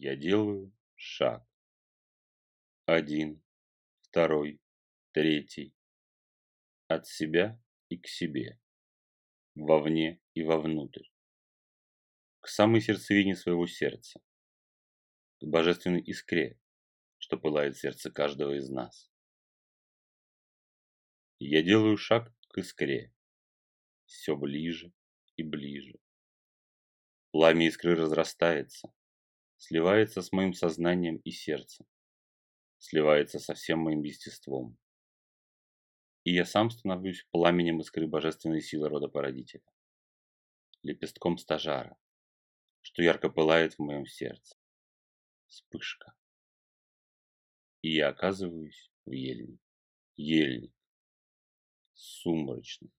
Я делаю шаг. Один, второй, третий. От себя и к себе. Вовне и вовнутрь. К самой сердцевине своего сердца. К божественной искре, что пылает сердце каждого из нас. Я делаю шаг к искре. Все ближе и ближе. Пламя искры разрастается, сливается с моим сознанием и сердцем, сливается со всем моим естеством. И я сам становлюсь пламенем искры божественной силы рода породителя, лепестком стажара, что ярко пылает в моем сердце. Вспышка. И я оказываюсь в ельне. Ельник. Сумрачный,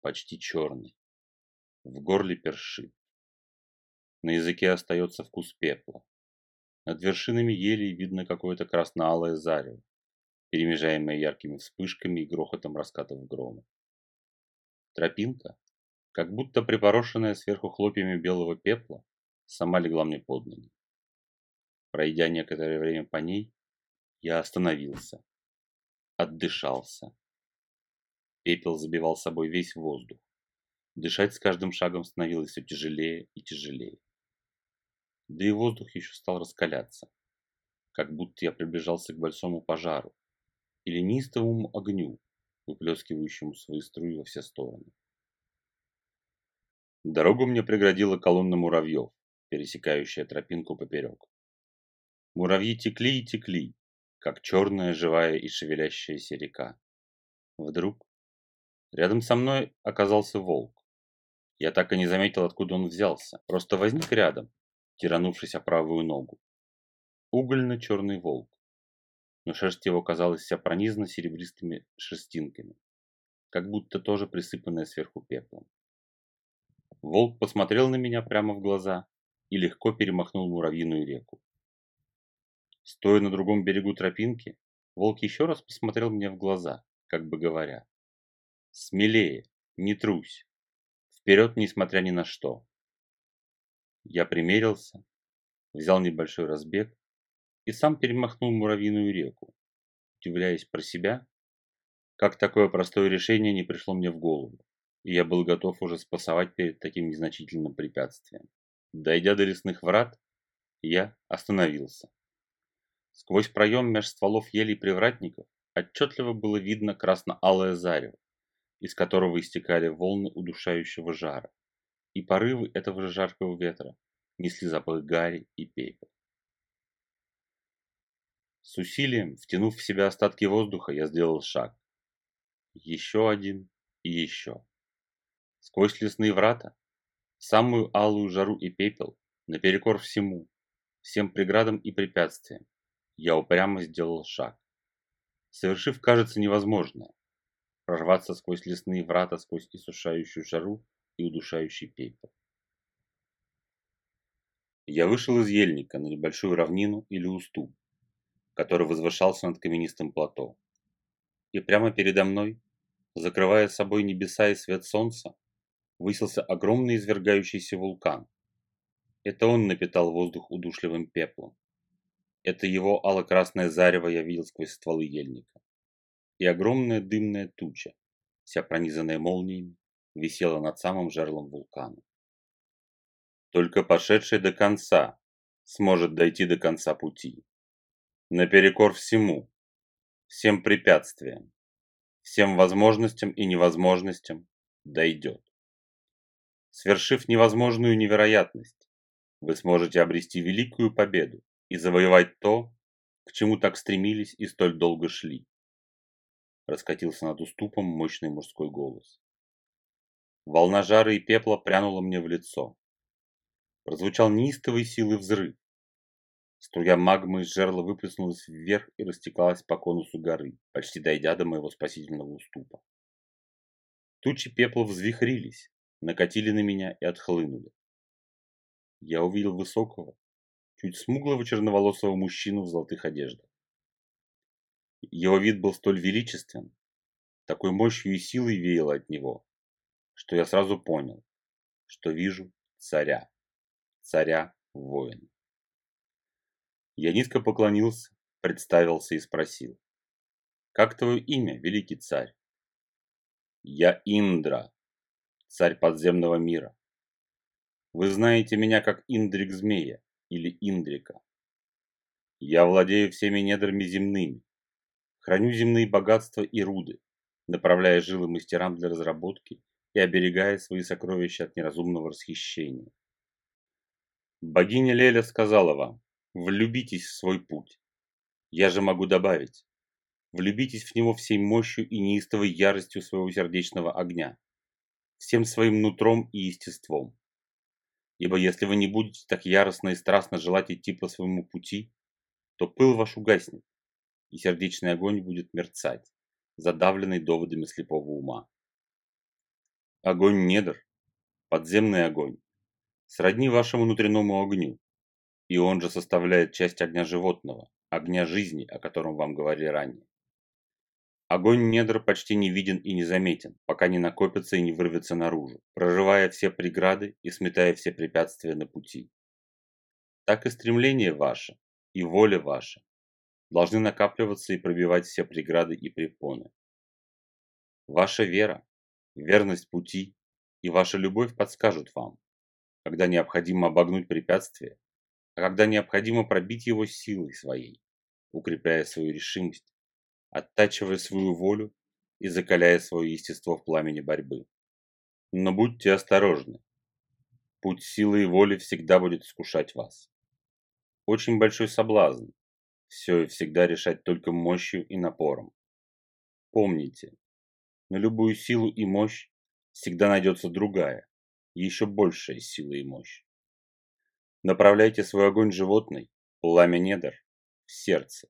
почти черный. В горле першит. На языке остается вкус пепла. Над вершинами елей видно какое-то красно-алое зарево, перемежаемое яркими вспышками и грохотом раскатов грома. Тропинка, как будто припорошенная сверху хлопьями белого пепла, сама легла мне под ноги. Пройдя некоторое время по ней, я остановился, отдышался. Пепел забивал собой весь воздух. Дышать с каждым шагом становилось все тяжелее и тяжелее да и воздух еще стал раскаляться, как будто я приближался к большому пожару или неистовому огню, выплескивающему свои струи во все стороны. Дорогу мне преградила колонна муравьев, пересекающая тропинку поперек. Муравьи текли и текли, как черная живая и шевелящаяся река. Вдруг рядом со мной оказался волк. Я так и не заметил, откуда он взялся, просто возник рядом, тиранувшись о правую ногу. Угольно-черный волк, но шерсть его казалась вся пронизана серебристыми шерстинками, как будто тоже присыпанная сверху пеплом. Волк посмотрел на меня прямо в глаза и легко перемахнул муравьиную реку. Стоя на другом берегу тропинки, волк еще раз посмотрел мне в глаза, как бы говоря, «Смелее, не трусь, вперед, несмотря ни на что». Я примерился, взял небольшой разбег и сам перемахнул муравьиную реку, удивляясь про себя, как такое простое решение не пришло мне в голову, и я был готов уже спасовать перед таким незначительным препятствием. Дойдя до лесных врат, я остановился. Сквозь проем меж стволов елей привратников отчетливо было видно красно-алое зарево, из которого истекали волны удушающего жара и порывы этого жаркого ветра несли запах гари и пепел. С усилием, втянув в себя остатки воздуха, я сделал шаг. Еще один и еще. Сквозь лесные врата, самую алую жару и пепел, наперекор всему, всем преградам и препятствиям, я упрямо сделал шаг. Совершив, кажется, невозможное, прорваться сквозь лесные врата, сквозь иссушающую жару и удушающий пепел. Я вышел из ельника на небольшую равнину или уступ, который возвышался над каменистым плато. И прямо передо мной, закрывая собой небеса и свет солнца, высился огромный извергающийся вулкан. Это он напитал воздух удушливым пеплом. Это его ало-красное зарево я видел сквозь стволы ельника. И огромная дымная туча, вся пронизанная молниями, висела над самым жерлом вулкана. Только пошедший до конца сможет дойти до конца пути. Наперекор всему, всем препятствиям, всем возможностям и невозможностям дойдет. Свершив невозможную невероятность, вы сможете обрести великую победу и завоевать то, к чему так стремились и столь долго шли. Раскатился над уступом мощный мужской голос. Волна жары и пепла прянула мне в лицо. Прозвучал неистовой силы взрыв. Струя магмы из жерла выплеснулась вверх и растекалась по конусу горы, почти дойдя до моего спасительного уступа. Тучи пепла взвихрились, накатили на меня и отхлынули. Я увидел высокого, чуть смуглого черноволосого мужчину в золотых одеждах. Его вид был столь величествен, такой мощью и силой веяло от него, что я сразу понял, что вижу царя, царя воина. Я низко поклонился, представился и спросил. «Как твое имя, великий царь?» «Я Индра, царь подземного мира. Вы знаете меня как Индрик Змея или Индрика. Я владею всеми недрами земными, храню земные богатства и руды, направляя жилы мастерам для разработки и оберегая свои сокровища от неразумного расхищения. Богиня Леля сказала вам, влюбитесь в свой путь. Я же могу добавить, влюбитесь в него всей мощью и неистовой яростью своего сердечного огня, всем своим нутром и естеством. Ибо если вы не будете так яростно и страстно желать идти по своему пути, то пыл ваш угаснет, и сердечный огонь будет мерцать, задавленный доводами слепого ума. Огонь недр, подземный огонь, сродни вашему внутреннему огню, и он же составляет часть огня животного, огня жизни, о котором вам говорили ранее. Огонь недр почти не виден и не заметен, пока не накопится и не вырвется наружу, прорывая все преграды и сметая все препятствия на пути. Так и стремление ваше, и воля ваша должны накапливаться и пробивать все преграды и препоны. Ваша вера, верность пути и ваша любовь подскажут вам, когда необходимо обогнуть препятствие, а когда необходимо пробить его силой своей, укрепляя свою решимость, оттачивая свою волю и закаляя свое естество в пламени борьбы. Но будьте осторожны. Путь силы и воли всегда будет искушать вас. Очень большой соблазн все и всегда решать только мощью и напором. Помните, на любую силу и мощь всегда найдется другая, еще большая сила и мощь. Направляйте свой огонь животный, пламя недр, в сердце.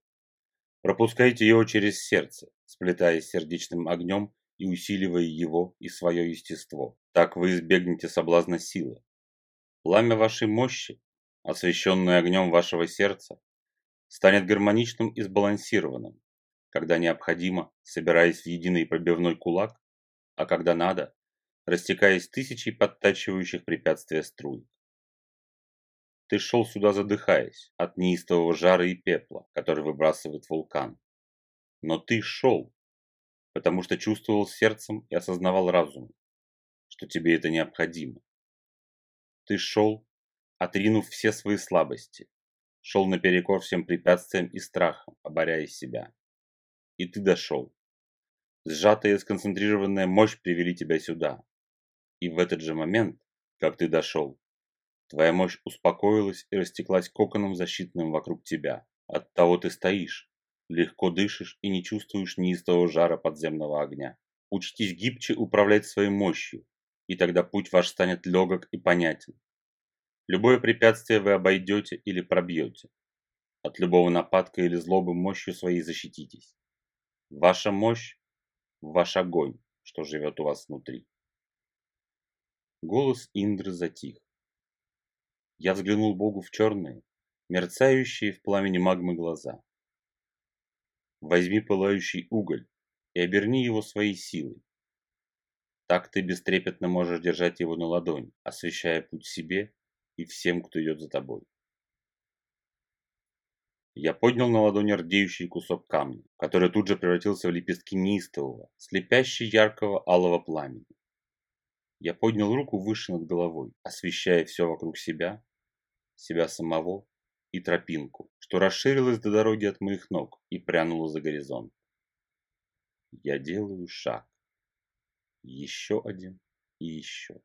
Пропускайте его через сердце, сплетаясь сердечным огнем и усиливая его и свое естество. Так вы избегнете соблазна силы. Пламя вашей мощи, освещенное огнем вашего сердца, станет гармоничным и сбалансированным, когда необходимо, собираясь в единый пробивной кулак, а когда надо, растекаясь тысячей подтачивающих препятствия струй. Ты шел сюда задыхаясь от неистового жара и пепла, который выбрасывает вулкан. Но ты шел, потому что чувствовал сердцем и осознавал разумом, что тебе это необходимо. Ты шел, отринув все свои слабости, шел наперекор всем препятствиям и страхам, оборяя себя. И ты дошел. Сжатая и сконцентрированная мощь привели тебя сюда. И в этот же момент, как ты дошел, твоя мощь успокоилась и растеклась коконом защитным вокруг тебя. Оттого ты стоишь, легко дышишь и не чувствуешь неистового жара подземного огня. Учтись гибче управлять своей мощью, и тогда путь ваш станет легок и понятен. Любое препятствие вы обойдете или пробьете. От любого нападка или злобы мощью своей защититесь. Ваша мощь – ваш огонь, что живет у вас внутри. Голос Индры затих. Я взглянул Богу в черные, мерцающие в пламени магмы глаза. Возьми пылающий уголь и оберни его своей силой. Так ты бестрепетно можешь держать его на ладони, освещая путь себе и всем, кто идет за тобой. Я поднял на ладони рдеющий кусок камня, который тут же превратился в лепестки неистового, слепяще яркого алого пламени. Я поднял руку выше над головой, освещая все вокруг себя, себя самого и тропинку, что расширилась до дороги от моих ног и прянула за горизонт. Я делаю шаг. Еще один и еще.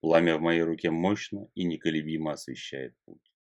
Пламя в моей руке мощно и неколебимо освещает путь.